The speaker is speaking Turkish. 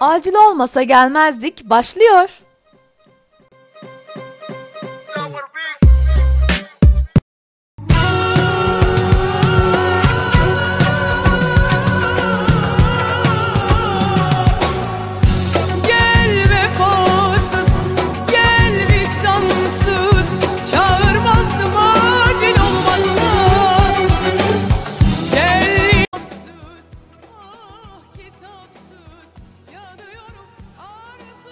Acil olmasa gelmezdik. Başlıyor.